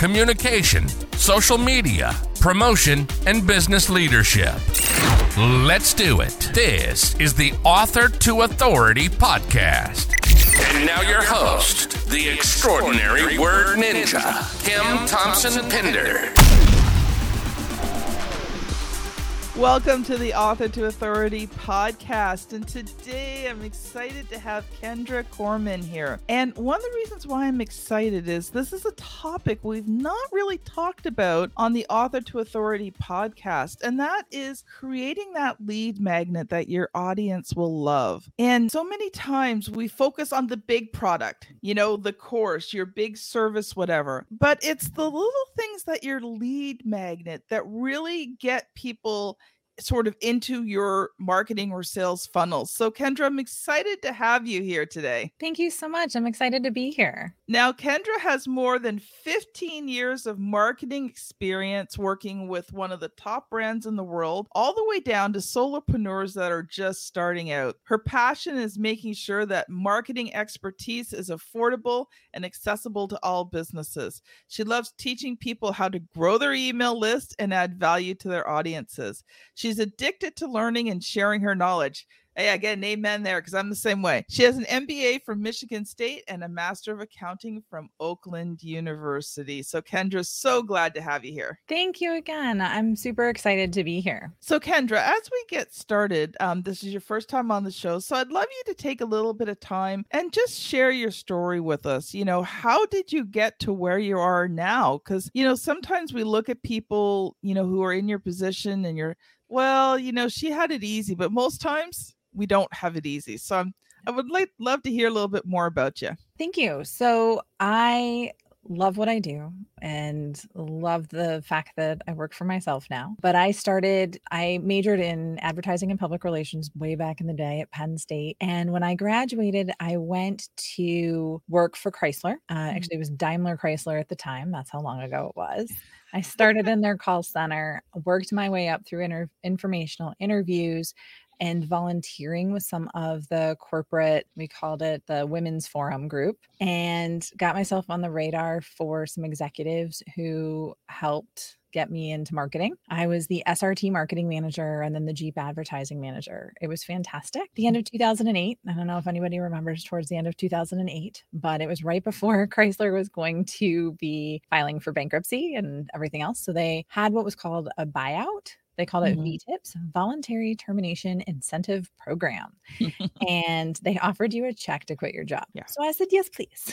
communication, social media, promotion, and business leadership. Let's do it. This is the Author to Authority podcast. And now your host, the extraordinary word ninja, Kim Thompson Pinder. Welcome to the Author to Authority podcast. And today I'm excited to have Kendra Corman here. And one of the reasons why I'm excited is this is a topic we've not really talked about on the Author to Authority podcast. And that is creating that lead magnet that your audience will love. And so many times we focus on the big product, you know, the course, your big service, whatever. But it's the little things that your lead magnet that really get people sort of into your marketing or sales funnels. So, Kendra, I'm excited to have you here today. Thank you so much. I'm excited to be here. Now, Kendra has more than 15 years of marketing experience working with one of the top brands in the world, all the way down to solopreneurs that are just starting out. Her passion is making sure that marketing expertise is affordable and accessible to all businesses. She loves teaching people how to grow their email list and add value to their audiences. She's addicted to learning and sharing her knowledge. Hey, I get an amen there because I'm the same way. She has an MBA from Michigan State and a Master of Accounting from Oakland University. So, Kendra, so glad to have you here. Thank you again. I'm super excited to be here. So, Kendra, as we get started, um, this is your first time on the show. So, I'd love you to take a little bit of time and just share your story with us. You know, how did you get to where you are now? Because, you know, sometimes we look at people, you know, who are in your position and you're, well, you know, she had it easy, but most times we don't have it easy. So I'm, I would like love to hear a little bit more about you. Thank you. So I love what I do and love the fact that I work for myself now. But I started, I majored in advertising and public relations way back in the day at Penn State. And when I graduated, I went to work for Chrysler. Uh, mm-hmm. Actually, it was Daimler Chrysler at the time. That's how long ago it was. I started in their call center, worked my way up through inter- informational interviews, and volunteering with some of the corporate, we called it the Women's Forum group, and got myself on the radar for some executives who helped get me into marketing. I was the SRT marketing manager and then the Jeep advertising manager. It was fantastic. The end of 2008, I don't know if anybody remembers towards the end of 2008, but it was right before Chrysler was going to be filing for bankruptcy and everything else. So they had what was called a buyout they called it mm-hmm. VTIPS, Voluntary Termination Incentive Program. and they offered you a check to quit your job. Yeah. So I said, yes, please.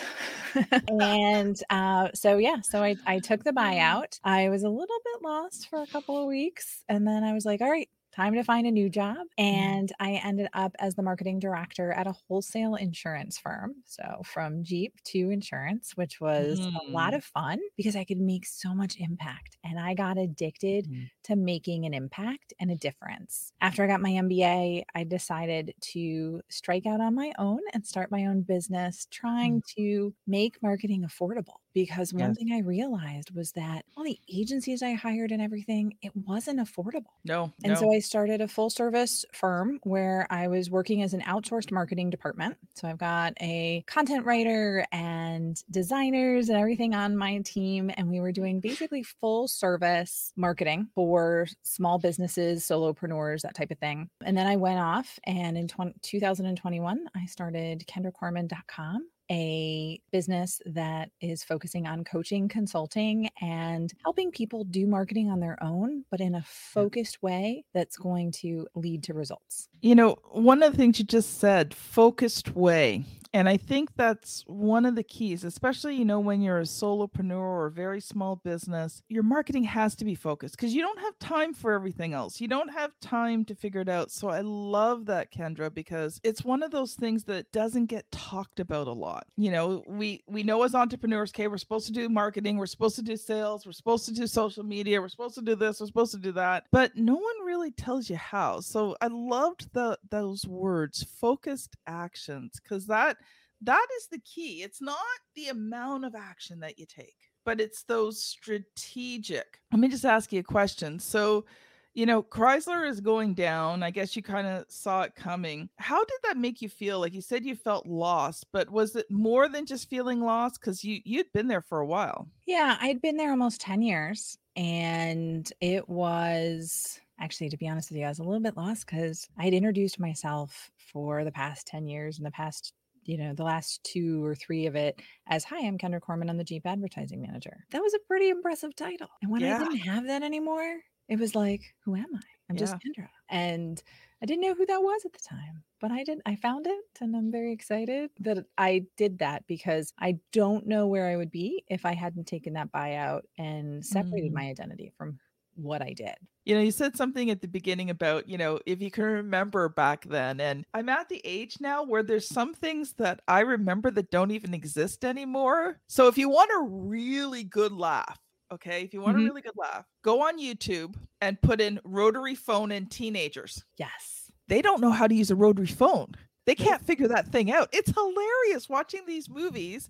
and uh, so, yeah, so I, I took the buyout. I was a little bit lost for a couple of weeks. And then I was like, all right, time to find a new job. Mm-hmm. And I ended up as the marketing director at a wholesale insurance firm. So from Jeep to insurance, which was mm. a lot mm. of fun because I could make so much impact. And I got addicted mm. to making an impact and a difference. After I got my MBA, I decided to strike out on my own and start my own business, trying mm. to make marketing affordable because one yes. thing I realized was that all the agencies I hired and everything, it wasn't affordable. No. And no. so I started a full service firm where I was working as an outsourced marketing department. So I've got a content writer and designers and everything on my team. And we were doing basically full service marketing for small businesses, solopreneurs, that type of thing. And then I went off and in 20, 2021, I started kendracorman.com a business that is focusing on coaching, consulting, and helping people do marketing on their own, but in a focused way that's going to lead to results. You know, one of the things you just said, focused way. And I think that's one of the keys, especially, you know, when you're a solopreneur or a very small business, your marketing has to be focused because you don't have time for everything else. You don't have time to figure it out. So I love that, Kendra, because it's one of those things that doesn't get talked about a lot. You know, we we know as entrepreneurs, okay, we're supposed to do marketing, we're supposed to do sales, we're supposed to do social media, we're supposed to do this, we're supposed to do that, but no one really tells you how. So I loved the those words, focused actions, because that that is the key. It's not the amount of action that you take, but it's those strategic. Let me just ask you a question. So, you know, Chrysler is going down. I guess you kind of saw it coming. How did that make you feel? Like you said you felt lost, but was it more than just feeling lost cuz you you'd been there for a while? Yeah, I'd been there almost 10 years and it was actually to be honest with you, I was a little bit lost cuz I'd introduced myself for the past 10 years and the past you know, the last two or three of it as, Hi, I'm Kendra Corman. I'm the Jeep advertising manager. That was a pretty impressive title. And when I didn't have that anymore, it was like, Who am I? I'm just Kendra. And I didn't know who that was at the time, but I did. I found it and I'm very excited that I did that because I don't know where I would be if I hadn't taken that buyout and separated Mm. my identity from what I did. You know, you said something at the beginning about, you know, if you can remember back then. And I'm at the age now where there's some things that I remember that don't even exist anymore. So if you want a really good laugh, okay, if you want Mhm. a really good laugh, go on YouTube and put in rotary phone and teenagers. Yes. They don't know how to use a rotary phone. They can't figure that thing out. It's hilarious watching these movies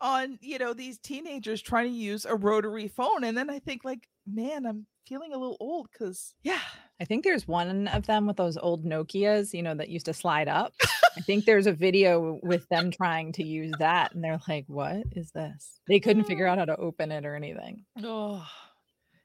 on, you know, these teenagers trying to use a rotary phone. And then I think, like, man, I'm feeling a little old because, yeah, I think there's one of them with those old Nokias, you know, that used to slide up. I think there's a video with them trying to use that, and they're like, "What is this?" They couldn't figure mm. out how to open it or anything. Oh,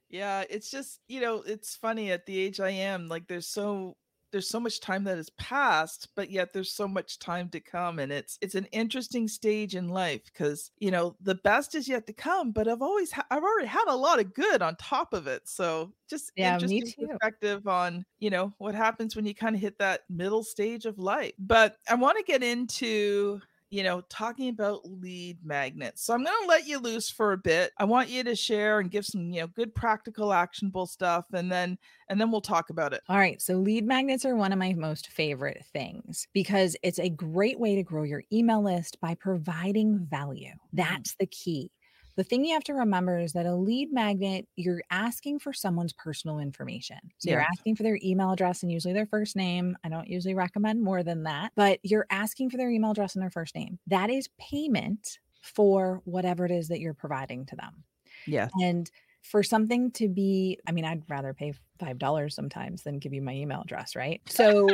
yeah. It's just, you know, it's funny at the age I am, like there's so there's so much time that has passed, but yet there's so much time to come. And it's it's an interesting stage in life because you know the best is yet to come, but I've always ha- I've already had a lot of good on top of it. So just Yeah, interesting perspective on, you know, what happens when you kind of hit that middle stage of life. But I want to get into you know, talking about lead magnets. So I'm going to let you loose for a bit. I want you to share and give some, you know, good practical actionable stuff and then and then we'll talk about it. All right, so lead magnets are one of my most favorite things because it's a great way to grow your email list by providing value. Mm-hmm. That's the key. The thing you have to remember is that a lead magnet, you're asking for someone's personal information. So you're asking for their email address and usually their first name. I don't usually recommend more than that, but you're asking for their email address and their first name. That is payment for whatever it is that you're providing to them. Yeah. And for something to be, I mean, I'd rather pay $5 sometimes than give you my email address, right? So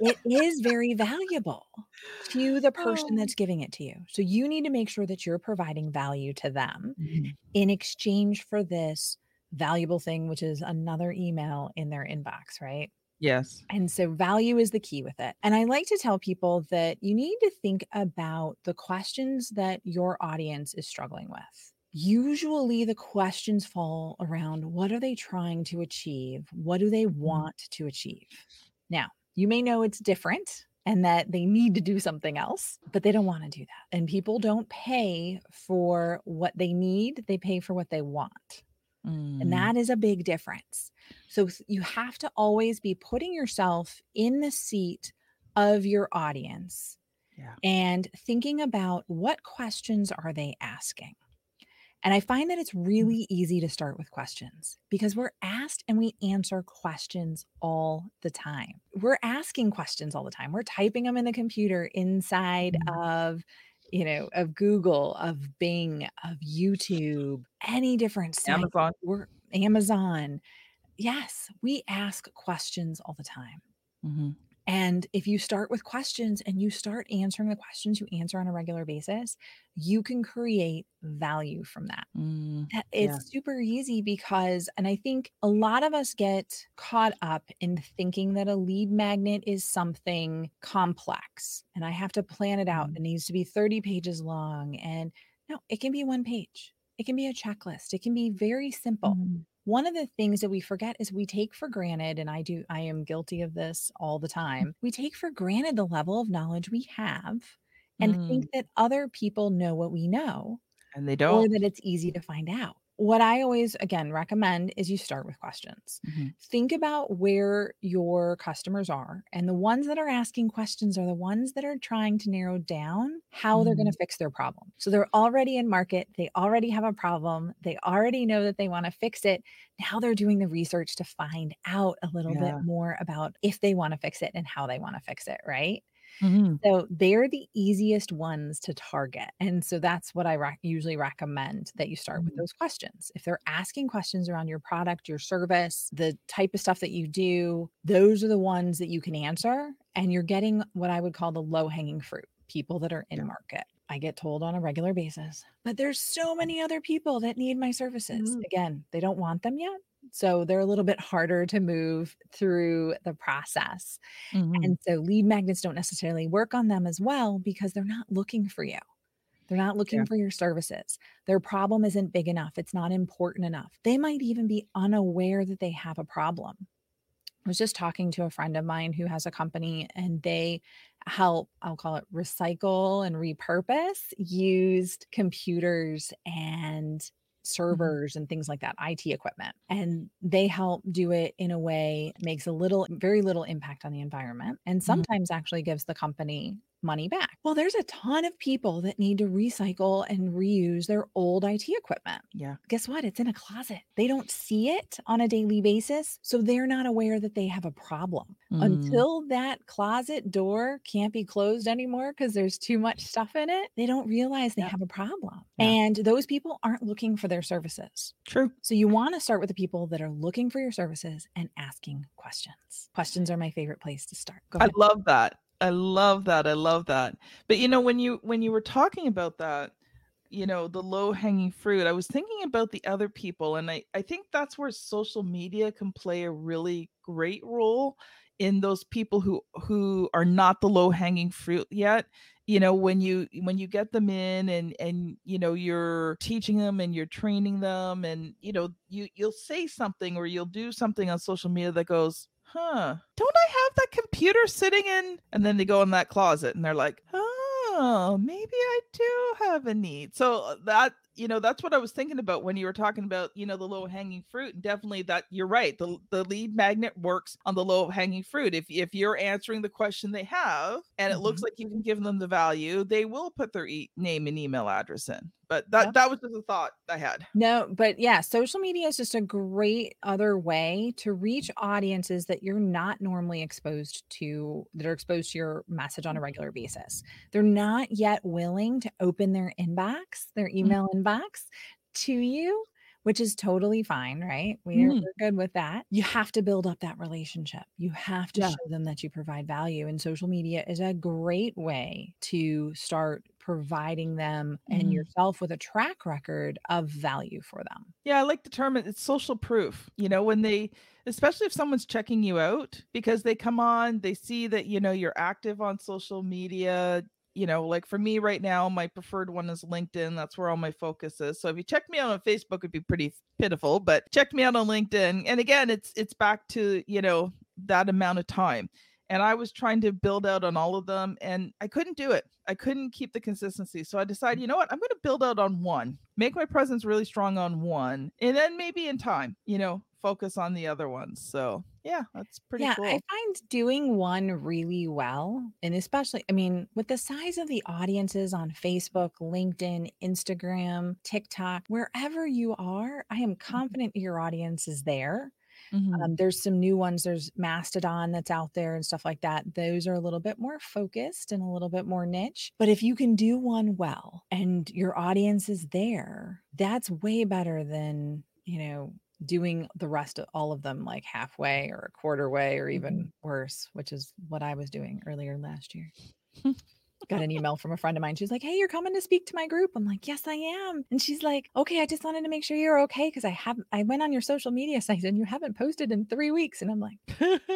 it is very valuable to the person Oh. that's giving it to you. So you need to make sure that you're providing value to them Mhm. in exchange for this valuable thing, which is another email in their inbox, right? Yes. And so value is the key with it. And I like to tell people that you need to think about the questions that your audience is struggling with. Usually the questions fall around what are they trying to achieve? What do they want to achieve? Now, you may know it's different and that they need to do something else, but they don't want to do that. And people don't pay for what they need, they pay for what they want. Mm. And that is a big difference. So you have to always be putting yourself in the seat of your audience Yeah. and thinking about what questions are they asking. And I find that it's really easy to start with questions because we're asked and we answer questions all the time. We're asking questions all the time. We're typing them in the computer inside Mhm. of you know, of Google, of Bing, of YouTube, any different site. Amazon. We're Amazon. Yes, we ask questions all the time. Mhm. And if you start with questions and you start answering the questions you answer on a regular basis, you can create value from that. Mm. That- It's Yeah. super easy because, and I think a lot of us get caught up in thinking that a lead magnet is something complex and I have to plan it out. It needs to be 30 pages long. And no, it can be one page, it can be a checklist, it can be very simple Mhm. One of the things that we forget is we take for granted and i do i am guilty of this all the time we take for granted the level of knowledge we have and Mm. think that other people know what we know And they don't. Or that it's easy to find out. What I always, again, recommend is you start with questions. Mhm. Think about where your customers are. And the ones that are asking questions are the ones that are trying to narrow down how they're going to fix their problem. So they're already in market, they already have a problem, they already know that they want to fix it. Now they're doing the research to find out a little Yeah. bit more about if they want to fix it and how they want to fix it, right? Mhm. So they're the easiest ones to target. And so that's what I rec- usually recommend that you start with Mhm. those questions. If they're asking questions around your product, your service, the type of stuff that you do, those are the ones that you can answer. And you're getting what I would call the low hanging fruit people that are in Yeah. market. I get told on a regular basis, but there's so many other people that need my services. Mhm. Again, they don't want them yet. So they're a little bit harder to move through the process. Mhm. And so lead magnets don't necessarily work on them as well because they're not looking for you. They're not looking Yeah. for your services. Their problem isn't big enough. It's not important enough. They might even be unaware that they have a problem. I was just talking to a friend of mine who has a company and they help, I'll call it recycle and repurpose used computers and Mm-hmm. servers and things like that, IT equipment. And they help do it in a way makes a little, very little impact on the environment and mm-hmm. sometimes actually gives the company money back. Well, there's a ton of people that need to recycle and reuse their old IT equipment. Yeah. Guess what? It's in a closet. They don't see it on a daily basis. So they're not aware that they have a problem Mm. until that closet door can't be closed anymore because there's too much stuff in it. They don't realize they Yeah. have a problem. Yeah. And those people aren't looking for their services. True. So you want to start with the people that are looking for your services and asking questions. Questions are my favorite place to start. Go I ahead. love that. I love that. I love that. But you know, when you when you were talking about that, you know, the low hanging fruit, I was thinking about the other people, and I I think that's where social media can play a really great role in those people who who are not the low hanging fruit yet you know when you when you get them in and and you know you're teaching them and you're training them and you know you you'll say something or you'll do something on social media that goes huh. Don't i have that computer sitting in and then they go in that closet and they're like oh maybe i do have a need. So uh, that you know that's what i was thinking about when you were talking about you know the low hanging fruit and definitely that you're right the, the lead magnet works on the low hanging fruit. If if you're answering the question they have and it looks mm-hmm. like you can give them the value they will put their e- name and email address in. But that Yep. that was just a thought i had. No, but yeah, social media is just a great other way to reach audiences that you're not normally exposed to, that are exposed to your message on a mm-hmm. regular basis. They're not yet willing to open their inbox, their mm-hmm. email inbox to you, which is totally fine, right? We're, Mhm. we're good with that. You have to build up that relationship. You have to Yeah. show them that you provide value. And social media is a great way to start providing them and Mhm. yourself with a track record of value for them. Yeah, I like the term it's social proof. You know, when they especially if someone's checking you out because they come on, they see that you know you're active on social media, you know, like for me right now, my preferred one is LinkedIn. That's where all my focus is. So if you check me out on Facebook it'd be pretty pitiful, but check me out on LinkedIn. And again, it's it's back to, you know, that amount of time. And I was trying to build out on all of them and I couldn't do it. I couldn't keep the consistency. So I decided, you know what? I'm going to build out on one, make my presence really strong on one, and then maybe in time, you know, focus on the other ones. So yeah, that's pretty yeah, cool. I find doing one really well, and especially, I mean, with the size of the audiences on Facebook, LinkedIn, Instagram, TikTok, wherever you are, I am confident your audience is there. Mhm. Um, there's some new ones. There's Mastodon that's out there and stuff like that. Those are a little bit more focused and a little bit more niche. But if you can do one well and your audience is there, that's way better than, you know, doing the rest of all of them like halfway or a quarter way or mm-hmm. even worse, which is what I was doing earlier last year. Got an email from a friend of mine. She's like, Hey, you're coming to speak to my group. I'm like, Yes, I am. And she's like, Okay, I just wanted to make sure you're okay because I have I went on your social media site and you haven't posted in three weeks. And I'm like,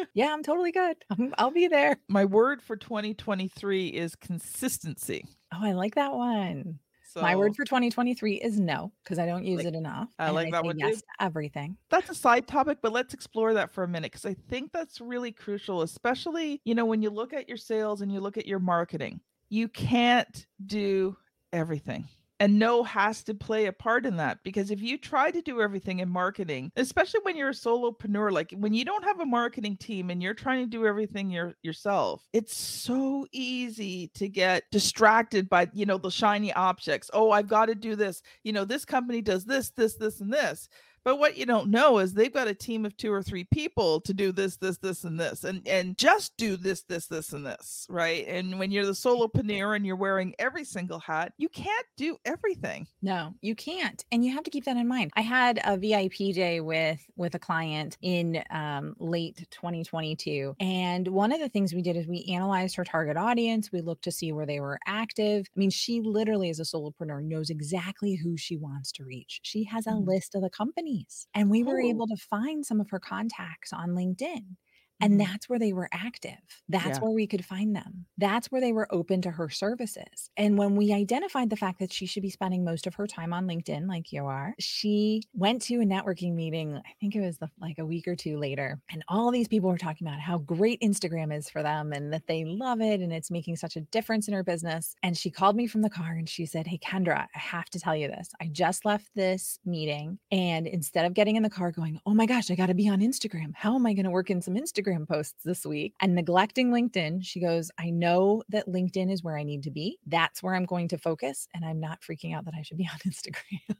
Yeah, I'm totally good. I'm, I'll be there. my word for 2023 is consistency. Oh, I like that one. So My word for 2023 is no, because I don't use Like- it enough. I like that say one yes to everything. that's a side topic, but let's explore that for a minute because I think that's really crucial, especially, you know, when you look at your sales and you look at your marketing. you can't do everything and no has to play a part in that because if you try to do everything in marketing especially when you're a solopreneur like when you don't have a marketing team and you're trying to do everything your, yourself it's so easy to get distracted by you know the shiny objects. Oh i've got to do this. You know this company does this this this and this but what you don't know is they've got a team of two or three people to do this, this, this, and this, and and just do this, this, this, and this, right? And when you're the solopreneur and you're wearing every single hat, you can't do everything. No, you can't, and you have to keep that in mind. I had a VIP day with with a client in um, late 2022, and one of the things we did is we analyzed her target audience. We looked to see where they were active. I mean, she literally, as a solopreneur, knows exactly who she wants to reach. She has a mm. list of the company companies. And we were oh. able to find some of her contacts on LinkedIn. And mm-hmm. that's where they were active. That's yeah. where we could find them. That's where they were open to her services. And when we identified the fact that she should be spending most of her time on LinkedIn, like you are, she went to a networking meeting. I think it was the, like a week or two later. And all these people were talking about how great Instagram is for them and that they love it and it's making such a difference in her business. And she called me from the car and she said, Hey, Kendra, I have to tell you this. I just left this meeting. And instead of getting in the car going, Oh my gosh, I got to be on Instagram. How am I going to work in some Instagram? Instagram posts this week and neglecting LinkedIn, she goes, I know that LinkedIn is where I need to be. That's where I'm going to focus. And I'm not freaking out that I should be on Instagram.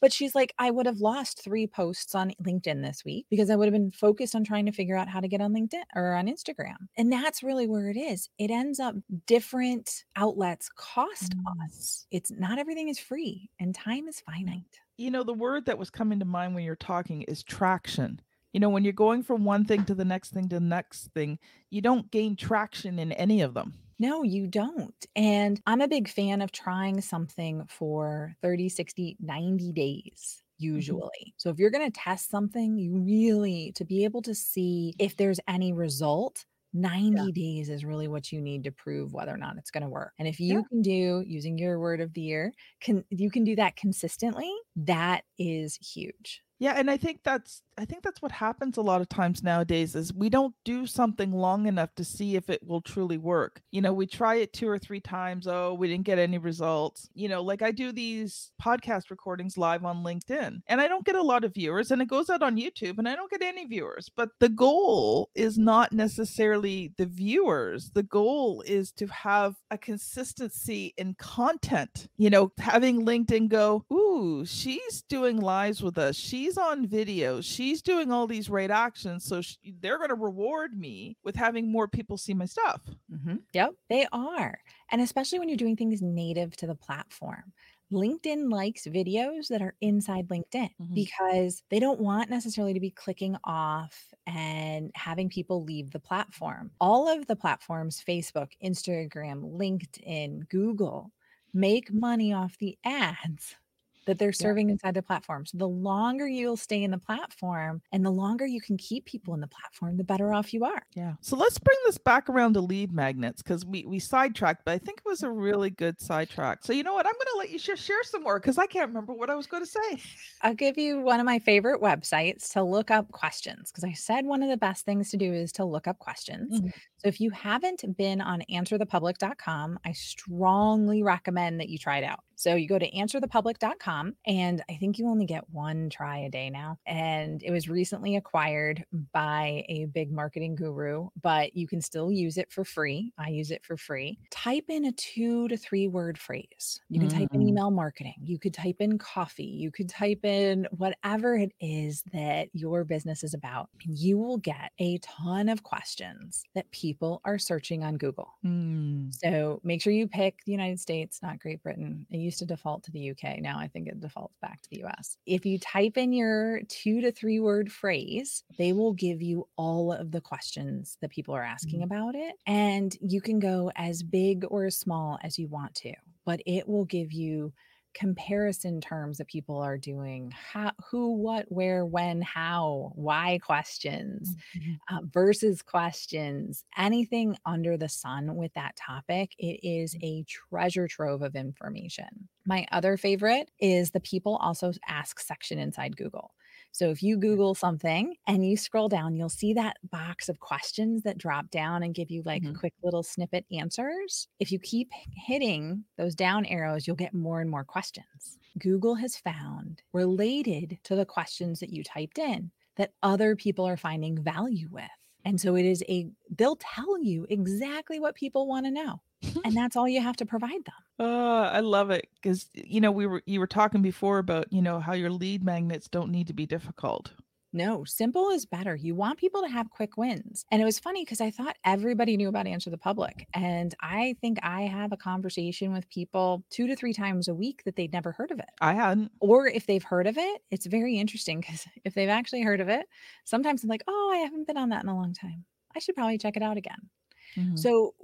but she's like, I would have lost three posts on LinkedIn this week because I would have been focused on trying to figure out how to get on LinkedIn or on Instagram. And that's really where it is. It ends up different outlets cost mm. us. It's not everything is free and time is finite. You know, the word that was coming to mind when you're talking is traction you know when you're going from one thing to the next thing to the next thing you don't gain traction in any of them no, you don't. And I'm a big fan of trying something for 30, 60, 90 days mm-hmm. usually. Mm-hmm. So if you're going to test something, you really to be able to see if there's any result, 90 yeah. days is really what you need to prove whether or not it's going to work. And if you yeah. can do using your word of the year, can you can do that consistently, that is huge. Yeah, and I think that's I think that's what happens a lot of times nowadays is we don't do something long enough to see if it will truly work. You know, we try it two or three times, oh, we didn't get any results. You know, like I do these podcast recordings live on LinkedIn and I don't get a lot of viewers and it goes out on YouTube and I don't get any viewers. But the goal is not necessarily the viewers. The goal is to have a consistency in content. You know, having LinkedIn go, "Ooh, she's doing lives with us. She's she's on video, she's doing all these right actions. So she, they're going to reward me with having more people see my stuff. Mm-hmm. Yep, they are. And especially when you're doing things native to the platform. LinkedIn likes videos that are inside LinkedIn mm-hmm. because they don't want necessarily to be clicking off and having people leave the platform. All of the platforms Facebook, Instagram, LinkedIn, Google make money off the ads that they're serving yeah. inside the platform. So the longer you'll stay in the platform and the longer you can keep people in the platform, the better off you are. Yeah. So let's bring this back around to lead magnets because we we sidetracked, but I think it was a really good sidetrack. So you know what? I'm going to let you share, share some more because I can't remember what I was going to say. I'll give you one of my favorite websites to look up questions because I said one of the best things to do is to look up questions. Mm-hmm. So if you haven't been on answerthepublic.com, I strongly recommend that you try it out. So you go to answerthepublic.com, and I think you only get one try a day now. And it was recently acquired by a big marketing guru, but you can still use it for free. I use it for free. Type in a two to three word phrase. You can mm-hmm. type in mm-hmm. email marketing, you could type in coffee, you could type in whatever it is that your business is about. And you will get a ton of questions that people are searching on Google. Mm. So make sure you pick the United States, not Great Britain. It used to default to the UK. Now I think it defaults back to the US. If you type in your two to three word phrase, they will give you all of the questions that people are asking mm-hmm. about it. And you can go as big or as small as you want to, but it will give you comparison terms that people are doing how who what where when how why questions mm-hmm. uh, versus questions anything under the sun with that topic it is mm-hmm. a treasure trove of information my other favorite is the people also ask section inside google So if you Google something and you scroll down, you'll see that box of questions that drop down and give you like Mhm. quick little snippet answers. If you keep hitting those down arrows, you'll get more and more questions. Google has found related to the questions that you typed in that other people are finding value with. And so it is a, they'll tell you exactly what people want to know. And that's all you have to provide them. Oh, I love it because you know we were you were talking before about you know how your lead magnets don't need to be difficult. No, simple is better. You want people to have quick wins. And it was funny because I thought everybody knew about Answer the Public. And I think I have a conversation with people two to three times a week that they'd never heard of it. I hadn't. Or if they've heard of it, it's very interesting because if they've actually heard of it, sometimes I'm like, oh, I haven't been on that in a long time. I should probably check it out again. Mhm. So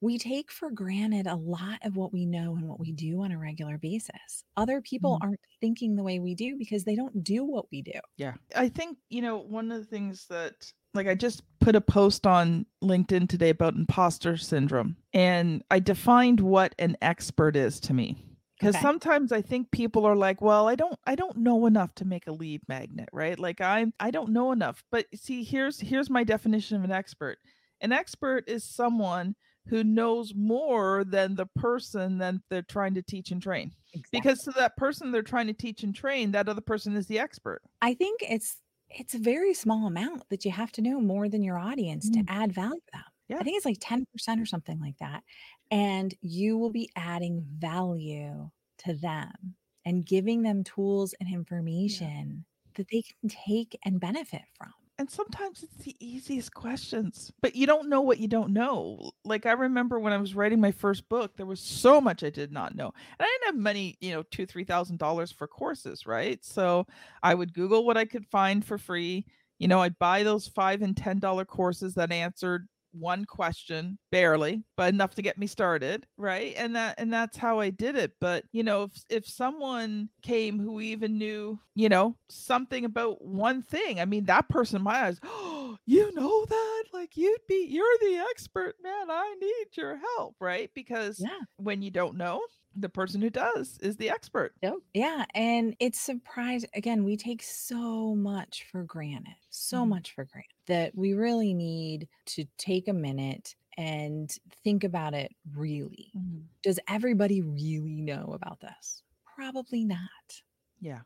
we take for granted a lot of what we know and what we do on a regular basis. Other people Mhm. aren't thinking the way we do because they don't do what we do. Yeah. I think, you know, one of the things that, like, I just put a post on LinkedIn today about imposter syndrome, and I defined what an expert is to me. Because Okay. sometimes I think people are like, well, I don't, I don't know enough to make a lead magnet, right? Like I'm, I don't know enough. But see, here's, here's my definition of an expert. An expert is someone who knows more than the person that they're trying to teach and train. Because to that person they're trying to teach and train, that other person is the expert. I think it's it's a very small amount that you have to know more than your audience to Mm. add value to them. Yeah. I think it's like 10% or something like that. And you will be adding value to them and giving them tools and information that they can take and benefit from. And sometimes it's the easiest questions, but you don't know what you don't know. Like I remember when I was writing my first book, there was so much I did not know. And I didn't have money, you know, two, three thousand dollars for courses, right? So I would Google what I could find for free. You know, I'd buy those five and ten dollar courses that answered one question barely but enough to get me started right and that and that's how i did it but you know if if someone came who even knew you know something about one thing i mean that person in my eyes oh you know that like you'd be you're the expert man i need your help right because Yeah. when you don't know the person who does is the expert Yep. Yeah. And it's surprise again, we take so much for granted, so Mhm. much for granted that we really need to take a minute and think about it really. Does everybody really know about this? Probably not. yeah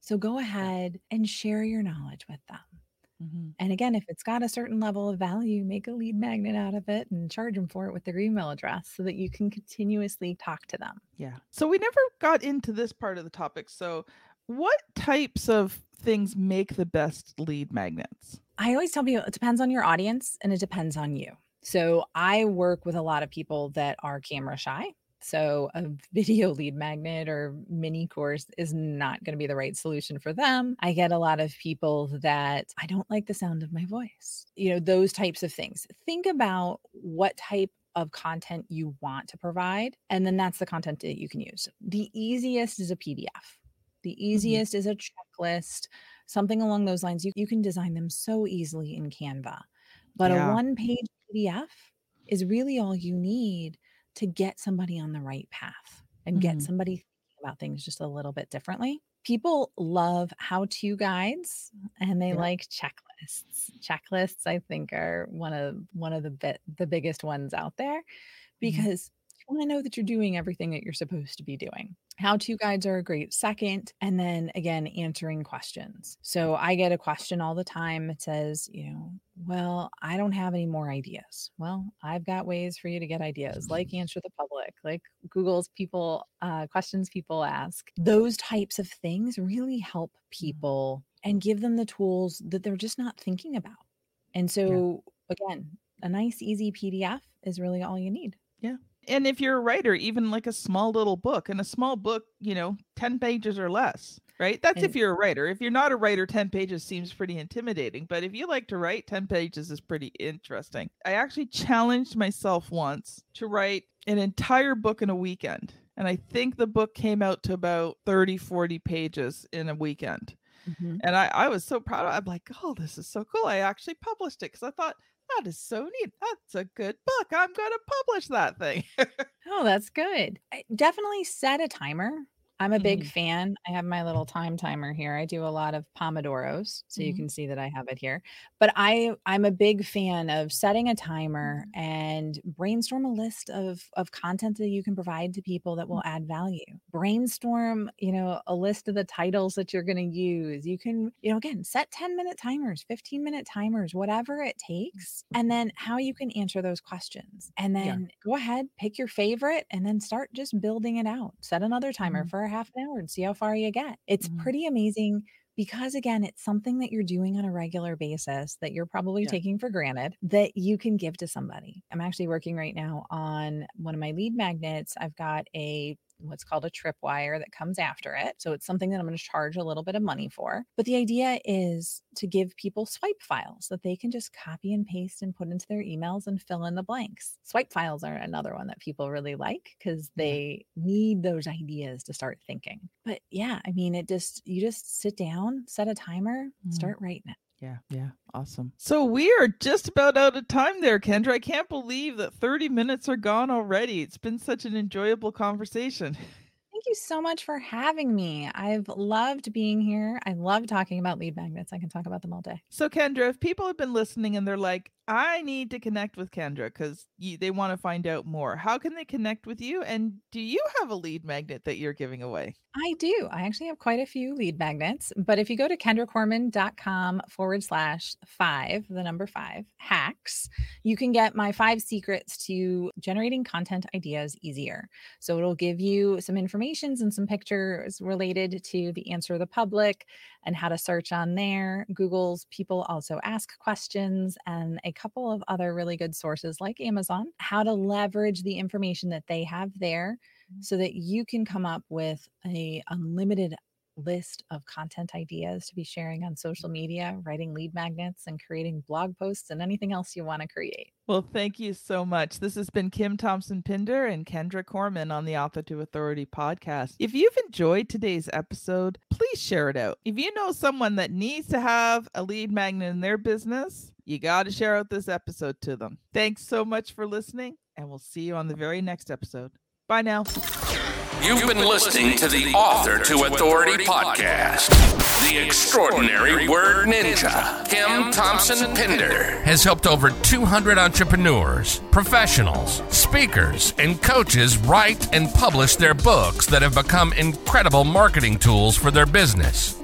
So go ahead and share your knowledge with them. hmm And again, if it's got a certain level of value, make a lead magnet out of it and charge them for it with their email address so that you can continuously talk to them. Yeah. So we never got into this part of the topic. So, what types of things make the best lead magnets? I always tell people it depends on your audience and it depends on you. So I work with a lot of people that are camera shy. So a video lead magnet or mini course is not going to be the right solution for them. I get a lot of people that I don't like the sound of my voice. You know, those types of things. Think about what type of content you want to provide and then that's the content that you can use. The easiest is a PDF. The easiest is a checklist something along those lines. You, you can design them so easily in Canva. But Yeah. a one page PDF is really all you need to get somebody on the right path and get Mhm. somebody thinking about things just a little bit differently. People love how to guides and they Yeah. like checklists. Checklists, I think, are one of one of the bit the biggest ones out there because you want to know that you're doing everything that you're supposed to be doing. How to guides are a great second. And then again, answering questions. So I get a question all the time. It says, you know, well, I don't have any more ideas. Well, I've got ways for you to get ideas, like answer the public, like Google's people, uh, questions people ask. Those types of things really help people and give them the tools that they're just not thinking about. And so, again, a nice, easy PDF is really all you need. And if you're a writer, even like a small little book, and a small book, you know, 10 pages or less, right? That's if you're a writer. If you're not a writer, 10 pages seems pretty intimidating. But if you like to write, 10 pages is pretty interesting. I actually challenged myself once to write an entire book in a weekend. And I think the book came out to about 30, 40 pages in a weekend. Mm-hmm. And I, I was so proud. Of, I'm like, oh, this is so cool. I actually published it because I thought that is so neat. That's a good book. I'm going to publish that thing. Oh, that's good. I- Definitely set a timer I'm a big Mhm. fan. I have my little time timer here. I do a lot of pomodoros, so you Mhm. can see that I have it here. But I I'm a big fan of setting a timer Mm-hmm. and brainstorm a list of of content that you can provide to people that will Mm-hmm. add value. Brainstorm, you know, a list of the titles that you're going to use. You can, you know, again, set 10 minute timers, 15 minute timers, whatever it takes, and then how you can answer those questions. And Yeah. then go ahead, pick your favorite and then start just building it out. Set another timer Mhm. for half an hour and see how far you get. It's Mhm. pretty amazing because again, it's something that you're doing on a regular basis that you're probably Yeah. taking for granted that you can give to somebody. I'm actually working right now on one of my lead magnets. I've got a what's called a tripwire that comes after it. So it's something that I'm going to charge a little bit of money for. But the idea is to give people swipe files that they can just copy and paste and put into their emails and fill in the blanks. Swipe files are another one that people really like because they need those ideas to start thinking. But yeah, I mean, it just, you just sit down, set a timer, Mhm. start writing it. Yeah, yeah, awesome. So we are just about out of time there, Kendra. I can't believe that 30 minutes are gone already. It's been such an enjoyable conversation. Thank you so much for having me. I've loved being here. I love talking about lead magnets. I can talk about them all day. So, Kendra, if people have been listening and they're like, I need to connect with Kendra because they want to find out more, how can they connect with you? And do you have a lead magnet that you're giving away? I do. I actually have quite a few lead magnets, but if you go to kendracorman.com forward slash five, the number five hacks, you can get my five secrets to generating content ideas easier. So it'll give you some informations and some pictures related to the answer of the public and how to search on there. Google's people also ask questions and a couple of other really good sources like Amazon, how to leverage the information that they have there mm-hmm. so that you can come up with a unlimited list of content ideas to be sharing on social media, writing lead magnets and creating blog posts and anything else you want to create. Well, thank you so much. This has been Kim Thompson Pinder and Kendra Corman on the Author to Authority podcast. If you've enjoyed today's episode, please share it out. If you know someone that needs to have a lead magnet in their business, you got to share out this episode to them. Thanks so much for listening, and we'll see you on the very next episode. Bye now. You've been listening to the Author to Authority podcast. The extraordinary word ninja, Kim Thompson Pinder, has helped over 200 entrepreneurs, professionals, speakers, and coaches write and publish their books that have become incredible marketing tools for their business.